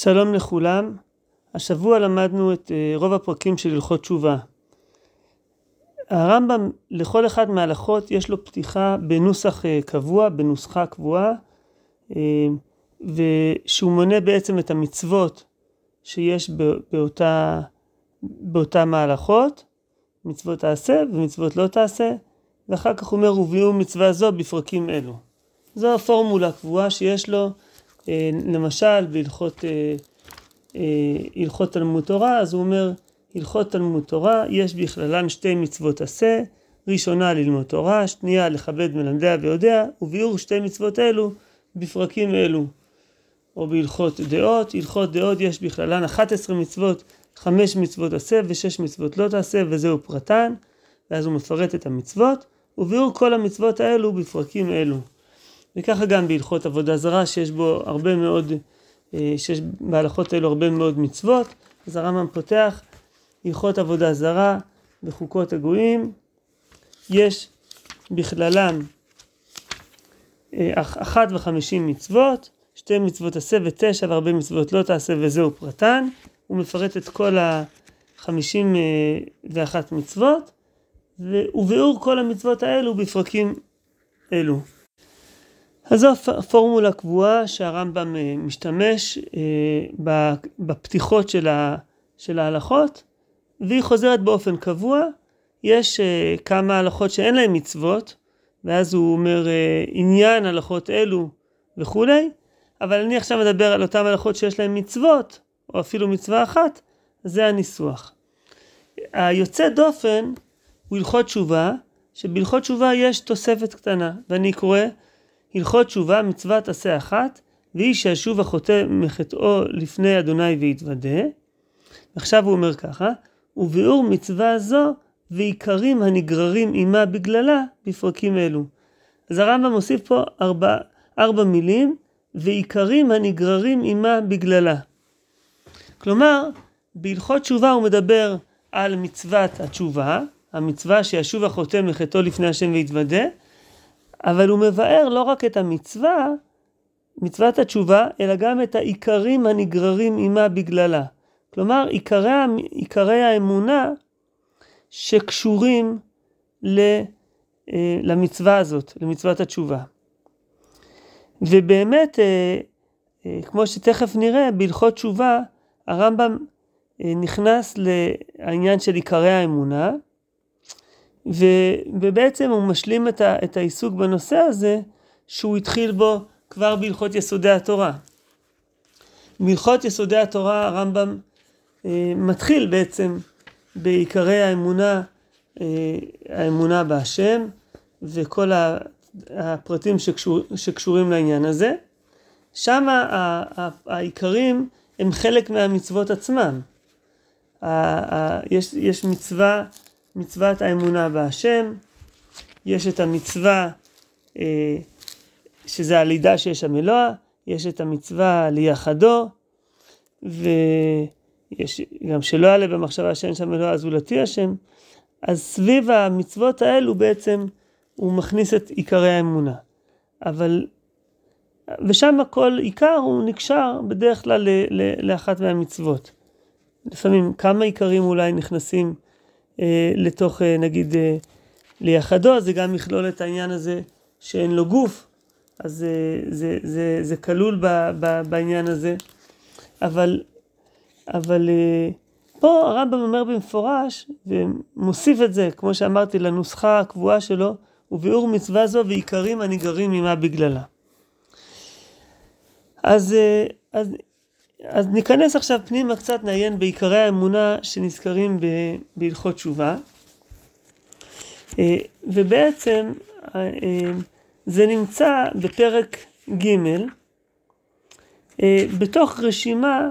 שלום לכולם, השבוע למדנו את אה, רוב הפרקים של הלכות תשובה. הרמב"ם, לכל אחד מההלכות יש לו פתיחה בנוסח אה, קבוע, בנוסחה קבועה, אה, ושהוא מונה בעצם את המצוות שיש באותה, באותם ההלכות, מצוות תעשה ומצוות לא תעשה, ואחר כך הוא אומר, וביאו מצווה זו בפרקים אלו. זו הפורמולה קבועה שיש לו למשל בהלכות אה, אה, הלכות תלמוד תורה, אז הוא אומר, הלכות תלמוד תורה, יש בכללן שתי מצוות עשה, ראשונה ללמוד תורה, שנייה לכבד מלמדיה ויודע, וביאור שתי מצוות אלו בפרקים אלו. או בהלכות דעות, הלכות דעות יש בכללן 11 מצוות, 5 מצוות עשה ושש מצוות לא תעשה, וזהו פרטן, ואז הוא מפרט את המצוות, וביאור כל המצוות האלו בפרקים אלו. וככה גם בהלכות עבודה זרה שיש בו הרבה מאוד, אה, שיש בהלכות האלו הרבה מאוד מצוות, אז הרמב"ם פותח הלכות עבודה זרה וחוקות הגויים, יש בכללם אה, אחת וחמישים מצוות, שתי מצוות עשה ותשע והרבה מצוות לא תעשה וזהו פרטן, הוא מפרט את כל החמישים אה, ואחת מצוות, וביאור כל המצוות האלו בפרקים אלו. אז זו פורמולה קבועה שהרמב"ם אה, משתמש אה, בפתיחות של ההלכות, והיא חוזרת באופן קבוע. יש אה, כמה הלכות שאין להן מצוות, ואז הוא אומר עניין הלכות אלו וכולי, אבל אני עכשיו מדבר על אותן הלכות שיש להן מצוות, או אפילו מצווה אחת, זה הניסוח. היוצא דופן הוא הלכות תשובה, שבהלכות תשובה יש תוספת קטנה, ואני קורא הלכות תשובה מצוות עשה אחת, והיא שישוב החוטא מחטאו לפני אדוני ויתוודה. עכשיו הוא אומר ככה, וביאור מצווה זו ועיקרים הנגררים עמה בגללה בפרקים אלו. אז הרמב"ם מוסיף פה ארבע, ארבע מילים, ועיקרים הנגררים עמה בגללה. כלומר, בהלכות תשובה הוא מדבר על מצוות התשובה, המצווה שישוב החוטא מחטאו לפני השם ויתוודה, אבל הוא מבאר לא רק את המצווה, מצוות התשובה, אלא גם את העיקרים הנגררים עמה בגללה. כלומר, עיקרי, עיקרי האמונה שקשורים ל, אה, למצווה הזאת, למצוות התשובה. ובאמת, אה, אה, כמו שתכף נראה, בהלכות תשובה, הרמב"ם נכנס לעניין של עיקרי האמונה, ו, ובעצם הוא משלים את, ה, את העיסוק בנושא הזה שהוא התחיל בו כבר בהלכות יסודי התורה. בהלכות יסודי התורה הרמב"ם אה, מתחיל בעצם בעיקרי האמונה, אה, האמונה בהשם וכל הפרטים שקשור, שקשורים לעניין הזה. שם העיקרים הם חלק מהמצוות עצמם. יש, יש מצווה מצוות האמונה בהשם, יש את המצווה אה, שזה הלידה שיש שם אלוה, יש את המצווה ליחדו, ויש גם שלא יעלה במחשבה שאין שם אלוה זולתי השם, אז סביב המצוות האלו בעצם הוא מכניס את עיקרי האמונה. אבל, ושם כל עיקר הוא נקשר בדרך כלל לאחת מהמצוות. לפעמים כמה עיקרים אולי נכנסים לתוך אה, נגיד אה, ליחדו, זה גם יכלול את העניין הזה שאין לו גוף, אז זה, זה, זה, זה כלול ב, ב, בעניין הזה. אבל, אבל פה הרמב"ם אומר במפורש, ומוסיף את זה, כמו שאמרתי, לנוסחה הקבועה שלו, וביאור מצווה זו ועיקרים הנגררים ממה בגללה. אז, אז אז ניכנס עכשיו פנימה קצת, נעיין בעיקרי האמונה שנזכרים בהלכות תשובה. אה, ובעצם אה, זה נמצא בפרק ג' אה, בתוך רשימה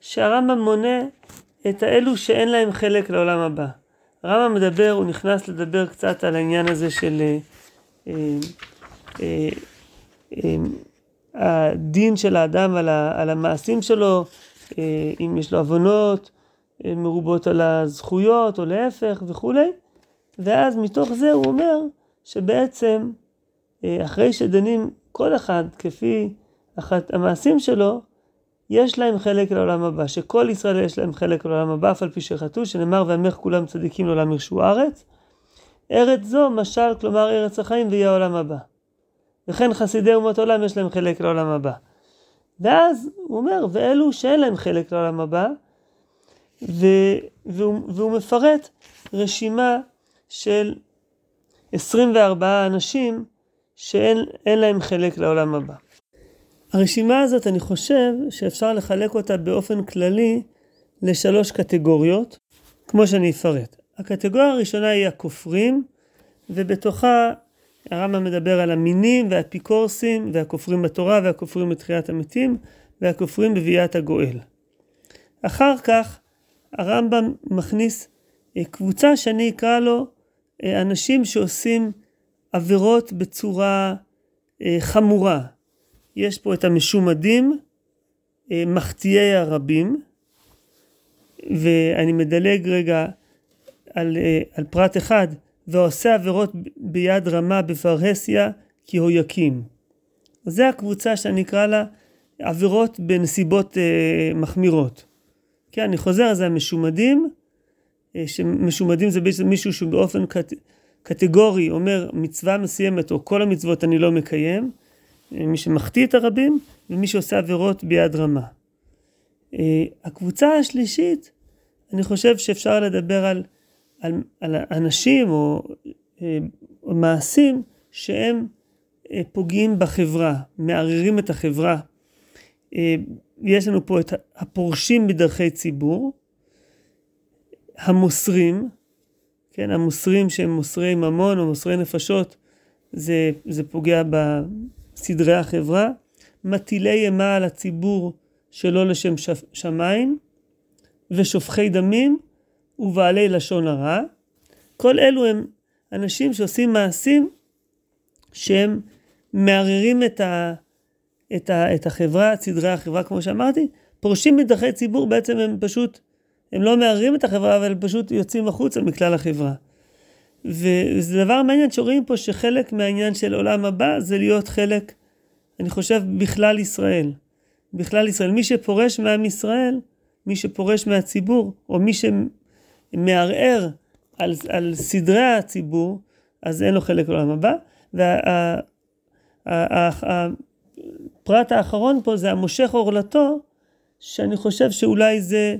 שהרמב"ם מונה את האלו שאין להם חלק לעולם הבא. הרמב"ם מדבר, הוא נכנס לדבר קצת על העניין הזה של הדין של האדם על, ה, על המעשים שלו, אה, אם יש לו עוונות אה, מרובות על הזכויות או להפך וכולי, ואז מתוך זה הוא אומר שבעצם אה, אחרי שדנים כל אחד כפי אחת המעשים שלו, יש להם חלק לעולם הבא, שכל ישראל יש להם חלק לעולם הבא, אף על פי שחטאו, שנאמר ועמך כולם צדיקים לעולם ירשו ארץ. ארץ זו משל, כלומר ארץ החיים, ויהיה העולם הבא. וכן חסידי אומות עולם יש להם חלק לעולם הבא. ואז הוא אומר, ואלו שאין להם חלק לעולם הבא, ו, והוא, והוא מפרט רשימה של 24 אנשים שאין להם חלק לעולם הבא. הרשימה הזאת, אני חושב שאפשר לחלק אותה באופן כללי לשלוש קטגוריות, כמו שאני אפרט. הקטגוריה הראשונה היא הכופרים, ובתוכה הרמב"ם מדבר על המינים והאפיקורסים והכופרים בתורה והכופרים בתחיית המתים והכופרים בביאת הגואל. אחר כך הרמב"ם מכניס אה, קבוצה שאני אקרא לו אה, אנשים שעושים עבירות בצורה אה, חמורה. יש פה את המשומדים, מחטיאי הרבים, ואני מדלג רגע על, על פרט אחד, ועושה עבירות ביד רמה בפרהסיה כי הוא יקים. זה הקבוצה שאני אקרא לה עבירות בנסיבות אה, מחמירות. כן, אני חוזר, זה המשומדים, אה, שמשומדים זה מישהו שבאופן קט, קטגורי אומר מצווה מסוימת או כל המצוות אני לא מקיים, אה, מי שמחטיא את הרבים ומי שעושה עבירות ביד רמה. אה, הקבוצה השלישית, אני חושב שאפשר לדבר על על, על אנשים או, אה, או מעשים שהם אה, פוגעים בחברה, מערערים את החברה. אה, יש לנו פה את הפורשים בדרכי ציבור, המוסרים, כן, המוסרים שהם מוסרי ממון או מוסרי נפשות, זה, זה פוגע בסדרי החברה, מטילי אימה על הציבור שלא לשם שמיים, ושופכי דמים, ובעלי לשון הרע. כל אלו הם אנשים שעושים מעשים שהם מערערים את, ה, את, ה, את החברה, את סדרי החברה, כמו שאמרתי. פורשים מדרכי ציבור, בעצם הם פשוט, הם לא מערערים את החברה, אבל הם פשוט יוצאים החוצה מכלל החברה. וזה דבר מעניין שרואים פה שחלק מהעניין של עולם הבא זה להיות חלק, אני חושב, בכלל ישראל. בכלל ישראל. מי שפורש מעם ישראל, מי שפורש מהציבור, או מי מערער על, על סדרי הציבור, אז אין לו חלק לעולם הבא. והפרט האחרון פה זה המושך עורלתו, שאני חושב שאולי זה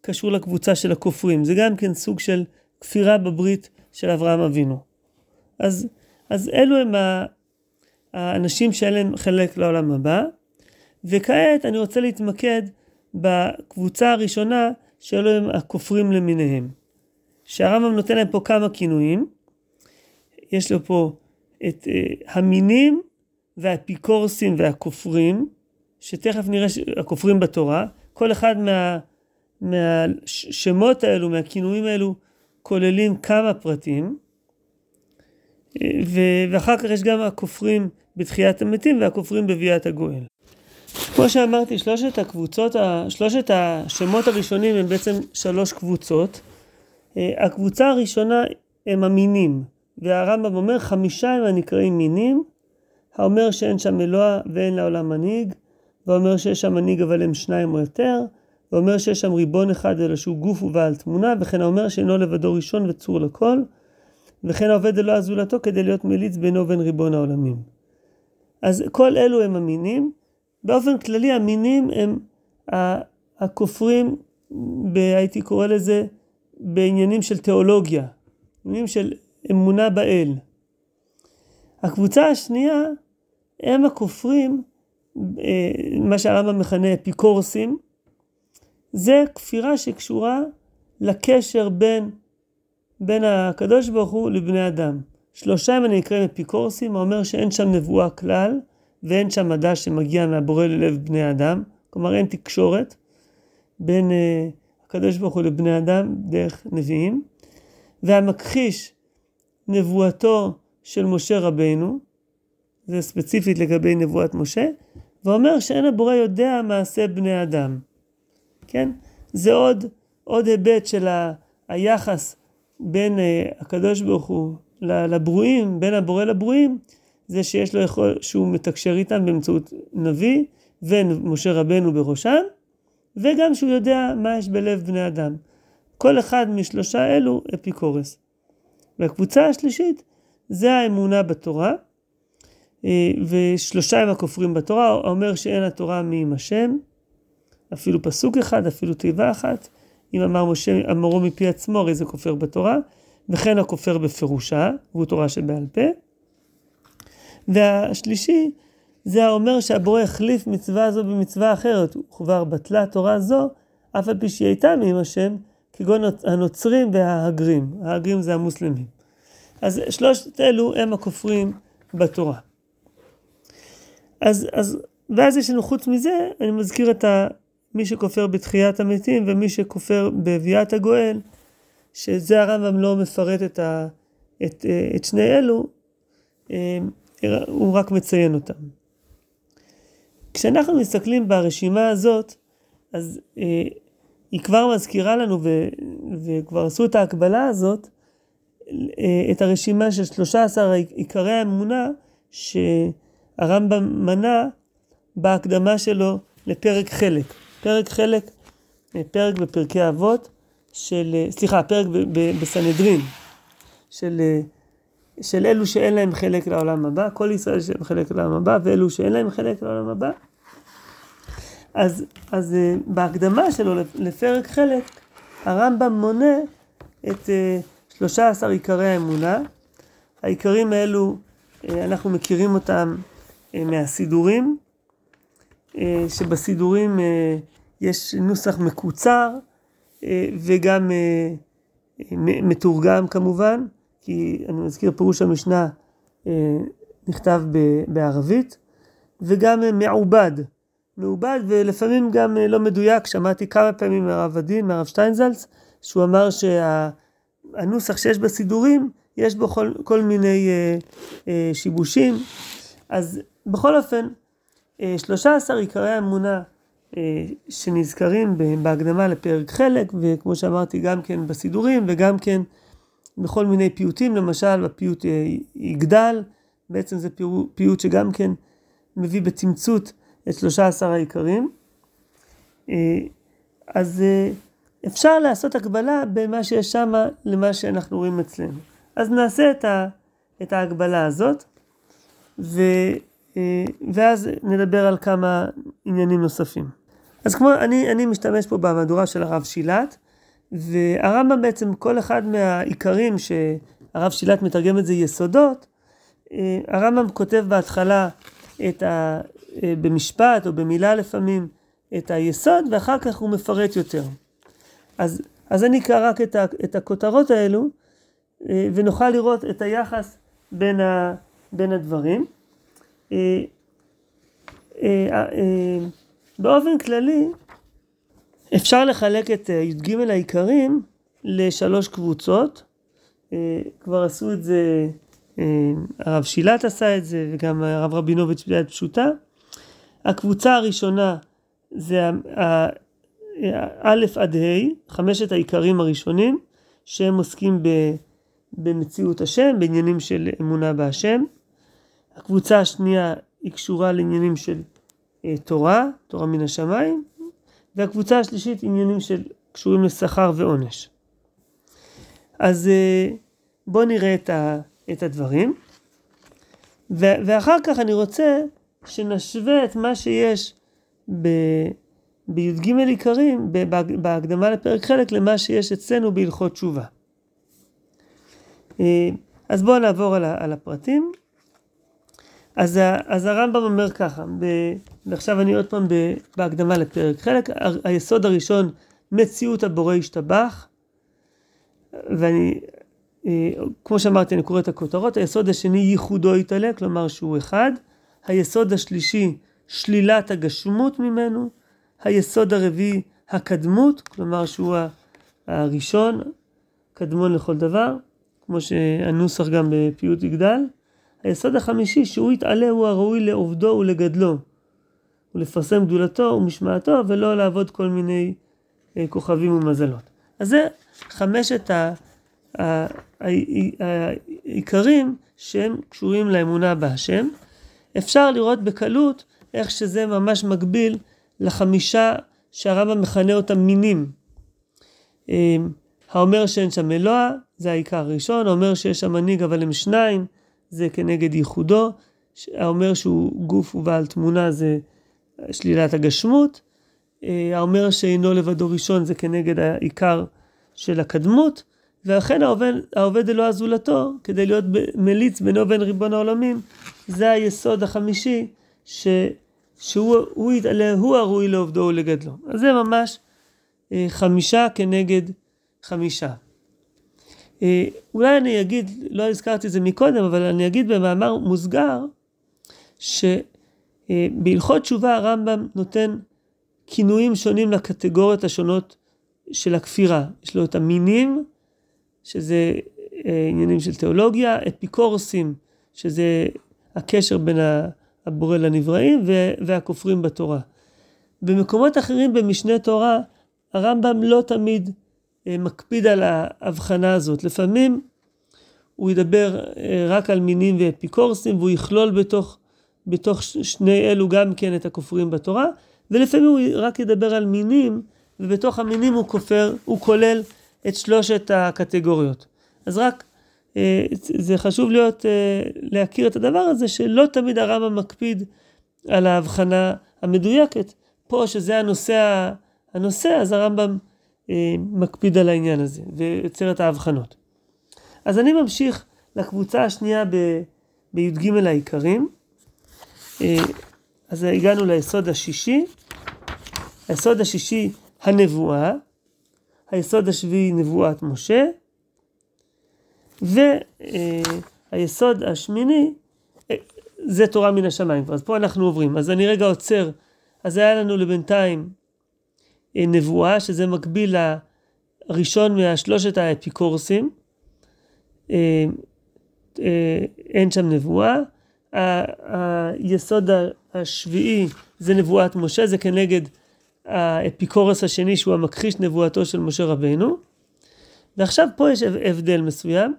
קשור לקבוצה של הכופרים. זה גם כן סוג של כפירה בברית של אברהם אבינו. אז, אז אלו הם האנשים שאין להם חלק לעולם הבא. וכעת אני רוצה להתמקד בקבוצה הראשונה שאלו הם הכופרים למיניהם. שהרמב"ם נותן להם פה כמה כינויים. יש לו פה את uh, המינים והאפיקורסים והכופרים, שתכף נראה הכופרים בתורה. כל אחד מה, מהשמות האלו, מהכינויים האלו, כוללים כמה פרטים. ו, ואחר כך יש גם הכופרים בתחיית המתים והכופרים בביאת הגואל. כמו שאמרתי, שלושת הקבוצות, שלושת השמות הראשונים הם בעצם שלוש קבוצות. אה, הקבוצה הראשונה הם המינים, והרמב"ם אומר חמישה הם הנקראים מינים, האומר שאין שם אלוה ואין לעולם מנהיג, ואומר שיש שם מנהיג אבל הם שניים או יותר, ואומר שיש שם ריבון אחד אלא שהוא גוף ובעל תמונה, וכן האומר שאינו לבדו ראשון וצור לכל, וכן העובד אלוה זולתו כדי להיות מליץ בינו ובין ריבון העולמים. אז כל אלו הם המינים. באופן כללי המינים הם הכופרים, הייתי קורא לזה, בעניינים של תיאולוגיה, עניינים של אמונה באל. הקבוצה השנייה הם הכופרים, אה, מה שהרמב"ם מכנה אפיקורסים, זה כפירה שקשורה לקשר בין, בין הקדוש ברוך הוא לבני אדם. שלושה הם נקראים אפיקורסים, האומר שאין שם נבואה כלל, ואין שם מדע שמגיע מהבורא ללב בני אדם, כלומר אין תקשורת בין uh, הקדוש ברוך הוא לבני אדם דרך נביאים, והמכחיש נבואתו של משה רבינו, זה ספציפית לגבי נבואת משה, ואומר שאין הבורא יודע מעשה בני אדם. כן? זה עוד, עוד היבט של ה, היחס בין uh, הקדוש ברוך הוא לברואים, בין הבורא לברואים, זה שיש לו יכול, שהוא מתקשר איתם באמצעות נביא, ומשה רבנו בראשם, וגם שהוא יודע מה יש בלב בני אדם. כל אחד משלושה אלו אפיקורס. והקבוצה השלישית זה האמונה בתורה, אה, ושלושה הם הכופרים בתורה, אומר שאין התורה מעם השם, אפילו פסוק אחד, אפילו תיבה אחת, אם אמר משה אמרו מפי עצמו, הרי זה כופר בתורה, וכן הכופר בפירושה, והוא תורה שבעל פה. והשלישי, זה האומר שהבורא החליף מצווה זו במצווה אחרת, וכבר בטלה תורה זו, אף על פי שהיא הייתה מעם השם, כגון הנוצרים וההגרים. ההגרים זה המוסלמים. אז שלושת אלו הם הכופרים בתורה. אז, אז, ואז יש לנו חוץ מזה, אני מזכיר את ה, מי שכופר בתחיית המתים ומי שכופר בביאת הגואל, שזה הרמב"ם לא מפרט את, ה, את, את שני אלו, אה, הוא רק מציין אותם. כשאנחנו מסתכלים ברשימה הזאת, אז אה, היא כבר מזכירה לנו, ו, וכבר עשו את ההקבלה הזאת, אה, את הרשימה של 13 עיקרי האמונה שהרמב"ם מנה בהקדמה שלו לפרק חלק. פרק חלק, אה, פרק בפרקי אבות, של, אה, סליחה, פרק בסנהדרין, של, של אלו שאין להם חלק לעולם הבא, כל ישראל שאין חלק לעולם הבא, ואלו שאין להם חלק לעולם הבא. אז, אז בהקדמה שלו לפרק חלק, הרמב"ם מונה את 13 עיקרי האמונה. העיקרים האלו, אה, אנחנו מכירים אותם אה, מהסידורים, אה, שבסידורים יש נוסח מקוצר וגם מתורגם כמובן, כי אני מזכיר פירוש המשנה נכתב בערבית, וגם מעובד. מעובד ולפעמים גם לא מדויק, שמעתי כמה פעמים מהרב הדין, מהרב שטיינזלץ, שהוא אמר שה... הנוסח שיש בסידורים, יש בו כל, כל מיני אה, אה, שיבושים. אז בכל אופן, אה, 13 עיקרי האמונה אה, שנזכרים בהקדמה לפרק חלק, וכמו שאמרתי, גם כן בסידורים וגם כן בכל מיני פיוטים, למשל בפיוט אה, יגדל, בעצם זה פיוט שגם כן מביא בתמצות את 13 העיקרים. אה, אז אה, אפשר לעשות הקבלה בין מה שיש שם למה שאנחנו רואים אצלנו. אז נעשה את, ה, את ההקבלה הזאת, ו, ואז נדבר על כמה עניינים נוספים. אז כמו, אני, אני משתמש פה במהדורה של הרב שילת, והרמב"ם בעצם, כל אחד מהעיקרים שהרב שילת מתרגם את זה יסודות, אה, הרמב"ם כותב בהתחלה את ה, אה, במשפט או במילה לפעמים את היסוד, ואחר כך הוא מפרט יותר. אז, אז אני אקרא רק את, ה, את הכותרות האלו, אה, ונוכל לראות את היחס בין, ה, בין הדברים. באופן כללי, אפשר לחלק את י"ג העיקרים לשלוש קבוצות. כבר עשו את זה, הרב שילת עשה את זה, וגם הרב רבינוביץ' ביד פשוטה. הקבוצה הראשונה זה א' עד ה', חמשת העיקרים הראשונים, שהם עוסקים ב, במציאות השם, בעניינים של אמונה בהשם. הקבוצה השנייה היא קשורה לעניינים של אה, תורה, תורה מן השמיים, והקבוצה השלישית עניינים של קשורים לשכר ועונש. אז אה, בואו נראה את, ה, את הדברים. ו, ואחר כך אני רוצה שנשווה את מה שיש ב... בי"ג עיקרים, בהקדמה לפרק חלק, למה שיש אצלנו בהלכות תשובה. אה, אז בואו נעבור על, הפרטים. אז, הרמב"ם אומר ככה, ועכשיו אני עוד פעם בהקדמה לפרק. חלק, היסוד הראשון, מציאות הבורא השתבח, ואני, אה, כמו שאמרתי, אני קורא את הכותרות, היסוד השני, ייחודו יתעלה, כלומר שהוא אחד, היסוד השלישי, שלילת הגשמות ממנו, היסוד הרביעי, הקדמות, כלומר שהוא הראשון, קדמון לכל דבר, כמו שהנוסח גם בפיוט יגדל. היסוד החמישי, שהוא יתעלה, הוא הראוי לעובדו ולגדלו, ולפרסם גדולתו ומשמעתו, ולא לעבוד כל מיני אה, כוכבים ומזלות. אז זה חמשת העיקרים שהם קשורים לאמונה בהשם. אפשר לראות בקלות איך שזה ממש מקביל לחמישה שהרמב"ם מכנה אותם מינים. אמ, האומר שאין שם אלוה, זה העיקר הראשון, האומר שיש שם מנהיג אבל הם שניים, זה כנגד ייחודו, האומר שהוא גוף ובעל תמונה זה שלילת הגשמות, אה, האומר שאינו לבדו ראשון זה כנגד העיקר של הקדמות, ואכן העובד, העובד אלוה זולתו, כדי להיות מליץ בינו ובין ריבון העולמים, זה היסוד החמישי, ש, שהוא הוא יתעלה, הוא הראוי לעובדו ולגדלו. אז זה ממש אה, חמישה כנגד חמישה. אה, אולי אני אגיד, לא הזכרתי את זה מקודם, אבל אני אגיד במאמר מוסגר, שבהלכות תשובה הרמב"ם נותן כינויים שונים לקטגוריות השונות של הכפירה. יש לו את המינים, שזה אה, עניינים של תיאולוגיה, אפיקורסים, שזה הקשר בין הבורא לנבראים, והכופרים בתורה. במקומות אחרים במשנה תורה, הרמב"ם לא תמיד אה, מקפיד על ההבחנה הזאת. לפעמים הוא ידבר אה, רק על מינים ואפיקורסים, והוא יכלול בתוך, בתוך שני אלו גם כן את הכופרים בתורה, ולפעמים הוא רק ידבר על מינים, ובתוך המינים הוא כופר, הוא כולל את שלושת הקטגוריות. אז רק אה, זה חשוב להיות, להכיר את הדבר הזה, שלא תמיד הרמב"ם מקפיד על ההבחנה המדויקת. פה, שזה הנושא, הנושא אז הרמב"ם אה, מקפיד על העניין הזה ויוצר את ההבחנות. אז אני ממשיך לקבוצה השנייה בי"ג העיקרים. אה, אז הגענו ליסוד השישי. היסוד השישי, הנבואה. היסוד השביעי, נבואת משה. והיסוד השמיני, אה, זה תורה מן השמיים. אז פה אנחנו עוברים. אז אני רגע עוצר. אז היה לנו לבינתיים אה, נבואה, שזה מקביל לראשון מהשלושת האפיקורסים. אין שם נבואה. היסוד השביעי זה נבואת משה, זה כנגד האפיקורס השני שהוא המכחיש נבואתו של משה רבנו. ועכשיו פה יש הבדל מסוים.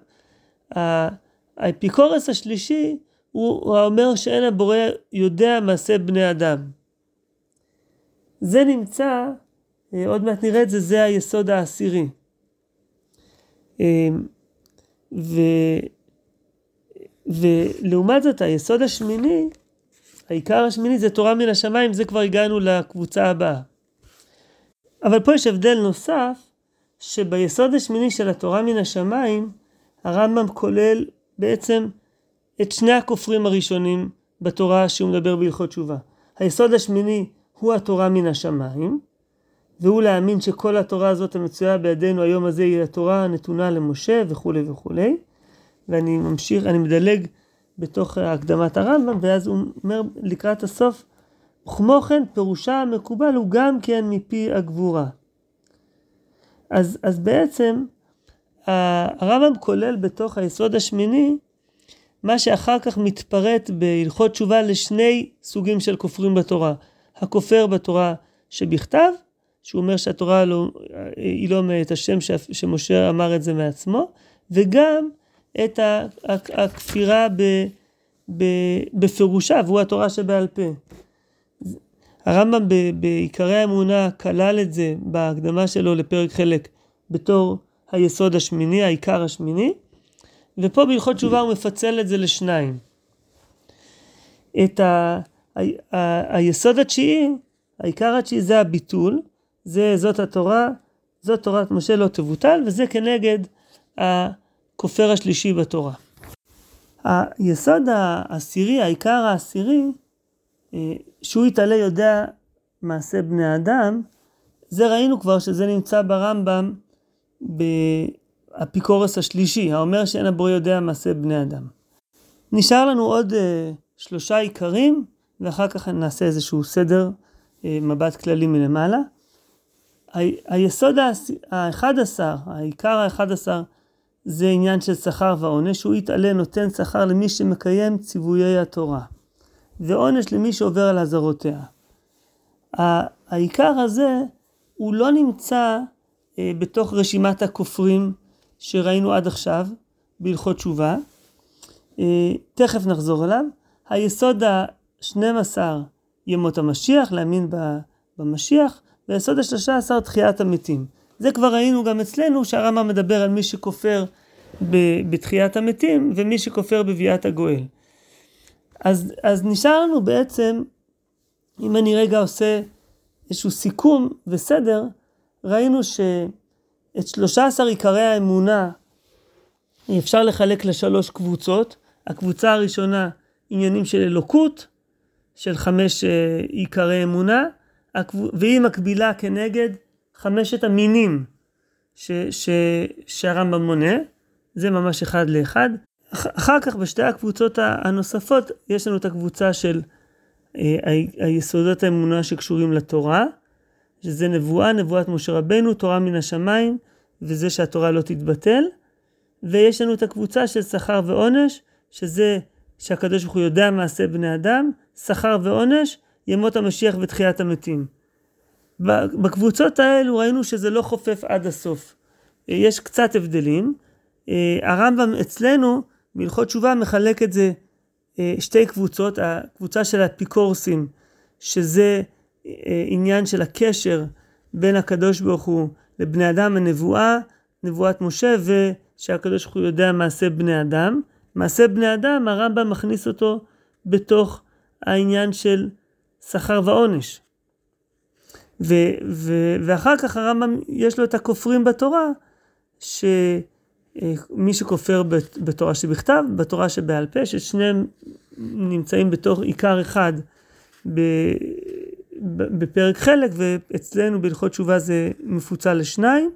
האפיקורס השלישי הוא אומר שאין הבורא יודע מעשה בני אדם. זה נמצא אה, עוד מעט נראה את זה, זה היסוד העשירי. אה, ו... ולעומת זאת היסוד השמיני, העיקר השמיני זה תורה מן השמיים, זה כבר הגענו לקבוצה הבאה. אבל פה יש הבדל נוסף, שביסוד השמיני של התורה מן השמיים, הרמב"ם כולל בעצם את שני הכופרים הראשונים בתורה שהוא מדבר בהלכות תשובה. היסוד השמיני הוא התורה מן השמיים, והוא להאמין שכל התורה הזאת המצויה בידינו היום הזה היא התורה הנתונה למשה וכולי וכולי. ואני ממשיך, אני מדלג בתוך הקדמת הרמב"ם, ואז הוא אומר לקראת הסוף, וכמו כן פירושה המקובל הוא גם כן מפי הגבורה. אז, אז בעצם הרמב"ם כולל בתוך היסוד השמיני מה שאחר כך מתפרט בהלכות תשובה לשני סוגים של כופרים בתורה. הכופר בתורה שבכתב שהוא אומר שהתורה לא, היא לא מאת השם שמשה אמר את זה מעצמו, וגם את הכפירה ב, ב, בפירושה, והוא התורה שבעל פה. הרמב"ם בעיקרי האמונה כלל את זה בהקדמה שלו לפרק חלק בתור היסוד השמיני, העיקר השמיני, ופה בהלכות תשובה הוא מפצל את זה לשניים. את ה, ה, ה, היסוד התשיעי, העיקר התשיעי זה הביטול, זה, זאת התורה, זאת תורת משה לא תבוטל, וזה כנגד הכופר השלישי בתורה. היסוד העשירי, העיקר העשירי, אה, שהוא יתעלה יודע מעשה בני אדם, זה ראינו כבר שזה נמצא ברמב"ם באפיקורס השלישי, האומר שאין הבורא יודע מעשה בני אדם. נשאר לנו עוד uh, שלושה עיקרים, ואחר כך נעשה איזשהו סדר, uh, מבט כללי מלמעלה. היסוד האחד עשר, העיקר האחד עשר, זה עניין של שכר ועונש, הוא יתעלה נותן שכר למי שמקיים ציוויי התורה, ועונש למי שעובר על אזהרותיה. העיקר הזה, הוא לא נמצא אה, בתוך רשימת הכופרים שראינו עד עכשיו, בהלכות תשובה. אה, תכף נחזור אליו. היסוד ה-12 ימות המשיח, להאמין במשיח, השלושה עשר תחיית המתים. זה כבר ראינו גם אצלנו, שהרמב"ם מדבר על מי שכופר בתחיית המתים ומי שכופר בביאת הגואל. אז, אז נשאר לנו בעצם, אם אני רגע עושה איזשהו סיכום וסדר, ראינו שאת 13 עיקרי האמונה אפשר לחלק לשלוש קבוצות. הקבוצה הראשונה, עניינים של אלוקות, של חמש אה, עיקרי אמונה, והיא מקבילה כנגד חמשת המינים ש, ש, שהרמב"ם מונה, זה ממש אחד לאחד. אחר כך בשתי הקבוצות הנוספות יש לנו את הקבוצה של אה, היסודות האמונה שקשורים לתורה, שזה נבואה, נבואת משה רבנו, תורה מן השמיים, וזה שהתורה לא תתבטל. ויש לנו את הקבוצה של שכר ועונש, שזה שהקדוש ברוך הוא יודע מעשה בני אדם, שכר ועונש, ימות המשיח ותחיית המתים. בקבוצות האלו ראינו שזה לא חופף עד הסוף. יש קצת הבדלים. אה, הרמב"ם אצלנו, בהלכות תשובה, מחלק את זה אה, שתי קבוצות, הקבוצה של האפיקורסים, שזה אה, עניין של הקשר בין הקדוש ברוך הוא לבני אדם, הנבואה, נבואת משה, ושהקדוש ברוך הוא יודע מעשה בני אדם. מעשה בני אדם, הרמב"ם מכניס אותו בתוך העניין של שכר ועונש. ו, ו, ואחר כך הרמב"ם יש לו את הכופרים בתורה, שמי שכופר בתורה שבכתב, בתורה שבעל פה, ששניהם נמצאים בתוך עיקר אחד בפרק חלק, ואצלנו בהלכות תשובה זה מפוצל לשניים,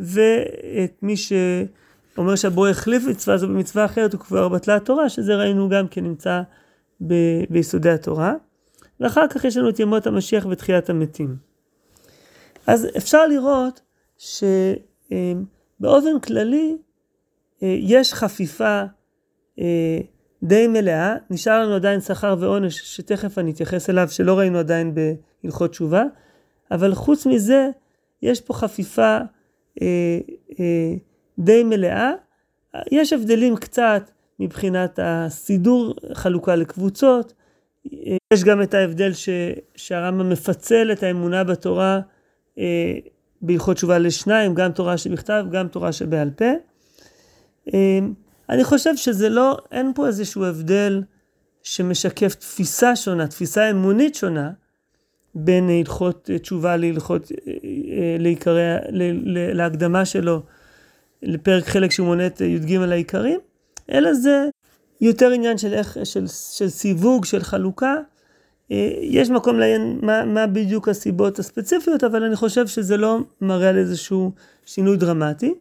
ואת מי שאומר שהבורא החליף מצווה זו במצווה אחרת, הוא כבר בטלה התורה, שזה ראינו גם כן נמצא ב- ביסודי התורה. ואחר כך יש לנו את ימות המשיח ותחיית המתים. אז אפשר לראות שבאופן כללי אה, יש חפיפה אה, די מלאה, נשאר לנו עדיין שכר ועונש שתכף אני אתייחס אליו שלא ראינו עדיין בהלכות תשובה, אבל חוץ מזה יש פה חפיפה אה, אה, די מלאה, יש הבדלים קצת מבחינת הסידור, חלוקה לקבוצות, יש גם את ההבדל ש, שהרמב"ם מפצל את האמונה בתורה אה, בהלכות תשובה לשניים, גם תורה שבכתב, גם תורה שבעל פה. אה, אני חושב שזה לא, אין פה איזשהו הבדל שמשקף תפיסה שונה, תפיסה אמונית שונה, בין הלכות תשובה להלכות, אה, לעיקרי, להקדמה שלו לפרק חלק שהוא מונה את י"ג העיקרים, אלא זה יותר עניין של, איך, של, של סיווג, של חלוקה. אה, יש מקום לעיין מה, מה בדיוק הסיבות הספציפיות, אבל אני חושב שזה לא מראה על איזשהו שינוי דרמטי.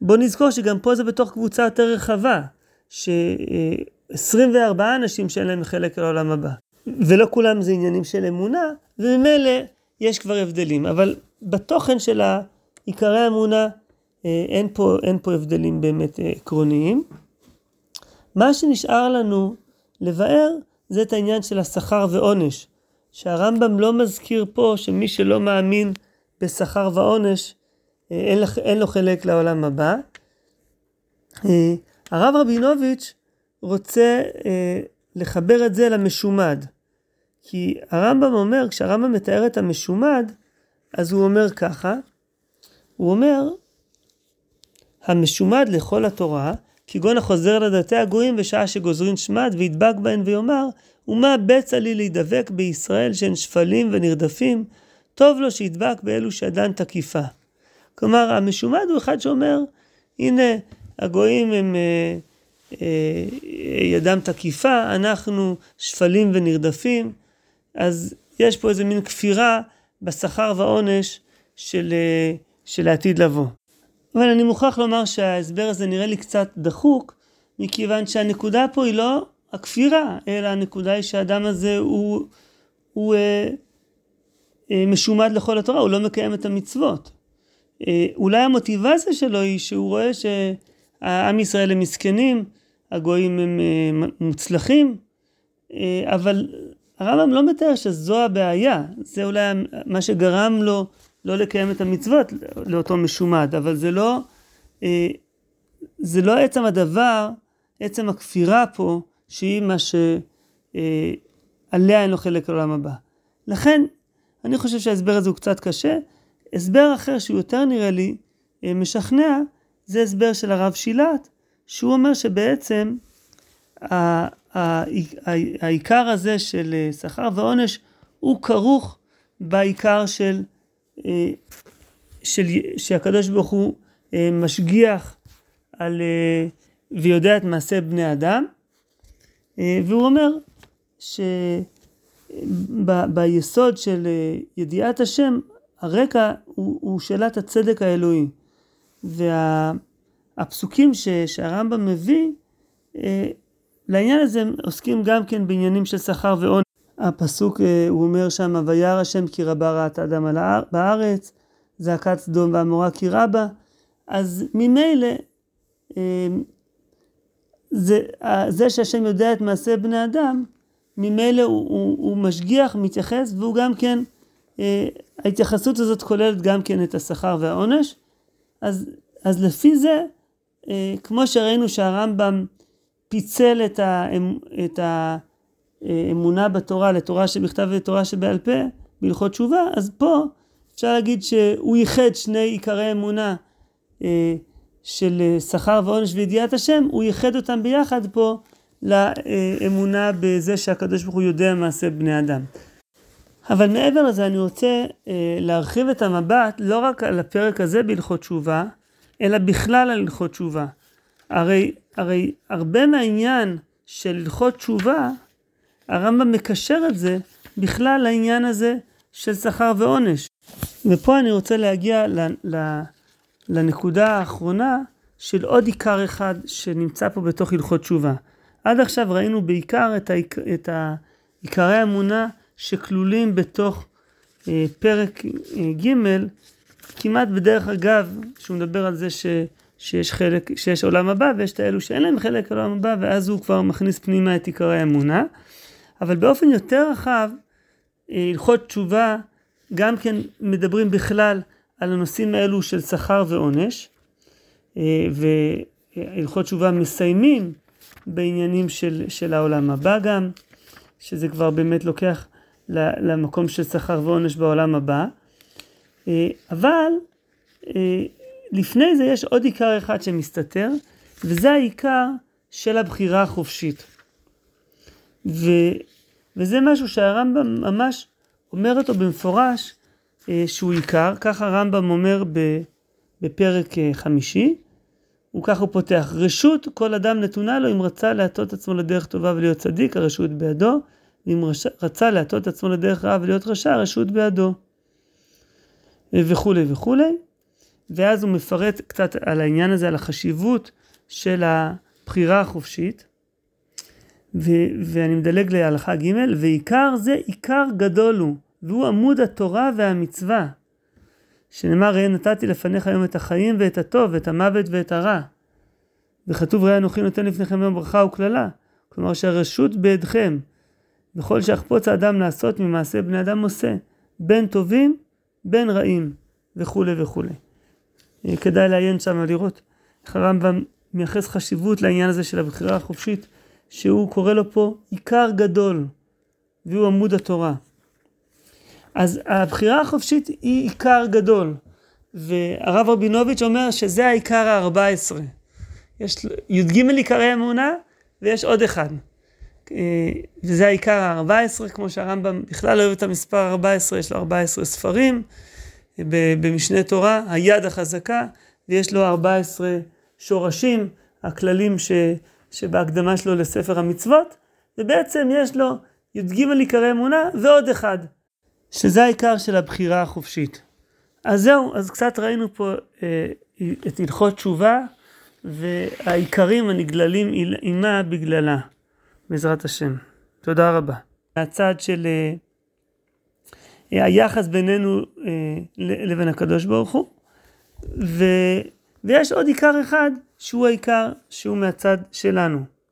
בוא נזכור שגם פה זה בתוך קבוצה יותר רחבה, ש-24 אנשים שאין להם חלק לעולם הבא. ולא כולם זה עניינים של אמונה, וממילא יש כבר הבדלים. אבל בתוכן של עיקרי האמונה אה, אין פה, אין פה הבדלים באמת אה, עקרוניים. מה שנשאר לנו לבאר זה את העניין של השכר ועונש, שהרמב"ם לא מזכיר פה שמי שלא מאמין בשכר ועונש, אה, אין, לך, אין לו חלק לעולם הבא. הרב רבינוביץ' רוצה לחבר את זה למשומד. כי הרמב"ם אומר, כשהרמב"ם מתאר את המשומד, אז הוא אומר ככה, הוא אומר, המשומד לכל התורה, כגון החוזר לדתי הגויים בשעה שגוזרים שמד וידבק בהן ויאמר, ומה בצע לי להידבק בישראל שהן שפלים ונרדפים, טוב לו שידבק באלו שידן תקיפה. כלומר, המשומד הוא אחד שאומר, הנה, הגויים הם אה, אה, ידם תקיפה, אנחנו שפלים ונרדפים, אז יש פה איזה מין כפירה בשכר ועונש של, אה, של העתיד לבוא. אבל אני מוכרח לומר שההסבר הזה נראה לי קצת דחוק, מכיוון שהנקודה פה היא לא הכפירה, אלא הנקודה היא שהאדם הזה הוא, הוא אה, אה, משומד לכל התורה, הוא לא מקיים את המצוות. אה, אולי המוטיבציה שלו היא שהוא רואה שהעם ישראל הם מסכנים, הגויים הם אה, מוצלחים, אה, אבל הרמב"ם לא מתאר שזו הבעיה, זה אולי מה שגרם לו לא לקיים את המצוות לאותו משומד, אבל זה לא, אה, זה לא עצם הדבר, עצם הכפירה פה, שהיא מה עליה אין לו חלק לעולם הבא. לכן, אני חושב שההסבר הזה הוא קצת קשה. הסבר אחר שהוא יותר נראה לי אה, משכנע, זה הסבר של הרב שילת, שהוא אומר שבעצם העיקר הזה של אה, שכר ועונש הוא כרוך בעיקר של, אה, של שהקדוש ברוך הוא משגיח על, ויודע את מעשה בני אדם, והוא אומר שביסוד של ידיעת השם הרקע הוא, הוא שאלת הצדק האלוהי. והפסוקים וה, שהרמב"ם מביא, אה, לעניין הזה הם עוסקים גם כן בעניינים של שכר ועונש. הפסוק, אה, הוא אומר שם, וירא השם כי רבה רעת אדם על האר, בארץ, זעקת סדום ועמורה כי רבה. אז ממילא, אה, זה, זה שהשם יודע את מעשה בני אדם, ממילא הוא, הוא, הוא משגיח, מתייחס, והוא גם כן אה, ההתייחסות הזאת כוללת גם כן את השכר והעונש, אז, אז לפי זה, אה, כמו שראינו שהרמב"ם פיצל את, האמ, את האמונה בתורה לתורה שבכתב ולתורה שבעל פה, בהלכות תשובה, אז פה אפשר להגיד שהוא ייחד שני עיקרי אמונה אה, של שכר ועונש וידיעת השם, הוא ייחד אותם ביחד פה לאמונה בזה שהקדוש ברוך הוא יודע מעשה בני אדם. אבל מעבר לזה אני רוצה אה, להרחיב את המבט לא רק על הפרק הזה בהלכות תשובה, אלא בכלל על הלכות תשובה. הרי, הרי הרבה מהעניין של הלכות תשובה, הרמב"ם מקשר את זה בכלל לעניין הזה של שכר ועונש. ופה אני רוצה להגיע לנקודה האחרונה של עוד עיקר אחד שנמצא פה בתוך הלכות תשובה. עד עכשיו ראינו בעיקר את, העיק, את עיקרי האמונה שכלולים בתוך אה, פרק אה, ג', כמעט בדרך אגב, שהוא מדבר על זה ש, שיש חלק, שיש עולם הבא ויש את האלו שאין להם חלק עולם הבא, ואז הוא כבר מכניס פנימה את עיקרי האמונה. אבל באופן יותר רחב, אה, הלכות תשובה גם כן מדברים בכלל על הנושאים האלו של שכר ועונש, אה, והלכות תשובה מסיימים בעניינים של, של העולם הבא גם, שזה כבר באמת לוקח למקום של שכר ועונש בעולם הבא. אה, אבל לפני זה יש עוד עיקר אחד שמסתתר, וזה העיקר של הבחירה החופשית. ו, וזה משהו שהרמב"ם ממש אומר אותו במפורש אה, שהוא עיקר, ככה הרמב"ם אומר בפרק חמישי, וככה הוא פותח, רשות כל אדם נתונה לו אם רצה להטות עצמו לדרך טובה ולהיות צדיק, הרשות בידו, ואם רצה להטות עצמו לדרך רעה ולהיות רשע, הרשות בידו. וכולי וכולי. ואז הוא מפרט קצת על העניין הזה, על החשיבות של הבחירה החופשית. ו- ואני מדלג להלכה ג' ועיקר זה עיקר גדול הוא, והוא עמוד התורה והמצווה. שנאמר ראה נתתי לפניך היום את החיים ואת הטוב, ואת המוות ואת הרע. וכתוב ראה אנוכי נותן לפניכם היום ברכה וקללה. כלומר שהרשות בידכם. וכל שיחפוץ האדם לעשות ממעשה בני אדם עושה, בין טובים, בין רעים, וכולי וכולי. אה, כדאי לעיין שם לראות איך הרמב"ם מייחס חשיבות לעניין הזה של הבחירה החופשית, שהוא קורא לו פה עיקר גדול, והוא עמוד התורה. אז הבחירה החופשית היא עיקר גדול, והרב רבינוביץ' אומר שזה העיקר ה-14. יש י"ג עיקרי אמונה ויש עוד אחד. אה, וזה העיקר ה-14, כמו שהרמב"ם בכלל אוהב את המספר 14, יש לו 14 ספרים במשנה תורה, היד החזקה, ויש לו 14 שורשים, הכללים ש, שבהקדמה שלו לספר המצוות, ובעצם יש לו י"ג עיקרי אמונה ועוד אחד, שזה העיקר של הבחירה החופשית. אז זהו, אז קצת ראינו פה אה, את הלכות תשובה והעיקרים הנגללים עימה בגללה. בעזרת השם. תודה רבה. מהצד של uh, היחס בינינו uh, לבין הקדוש ברוך הוא, ו, ויש עוד עיקר אחד שהוא העיקר שהוא מהצד שלנו.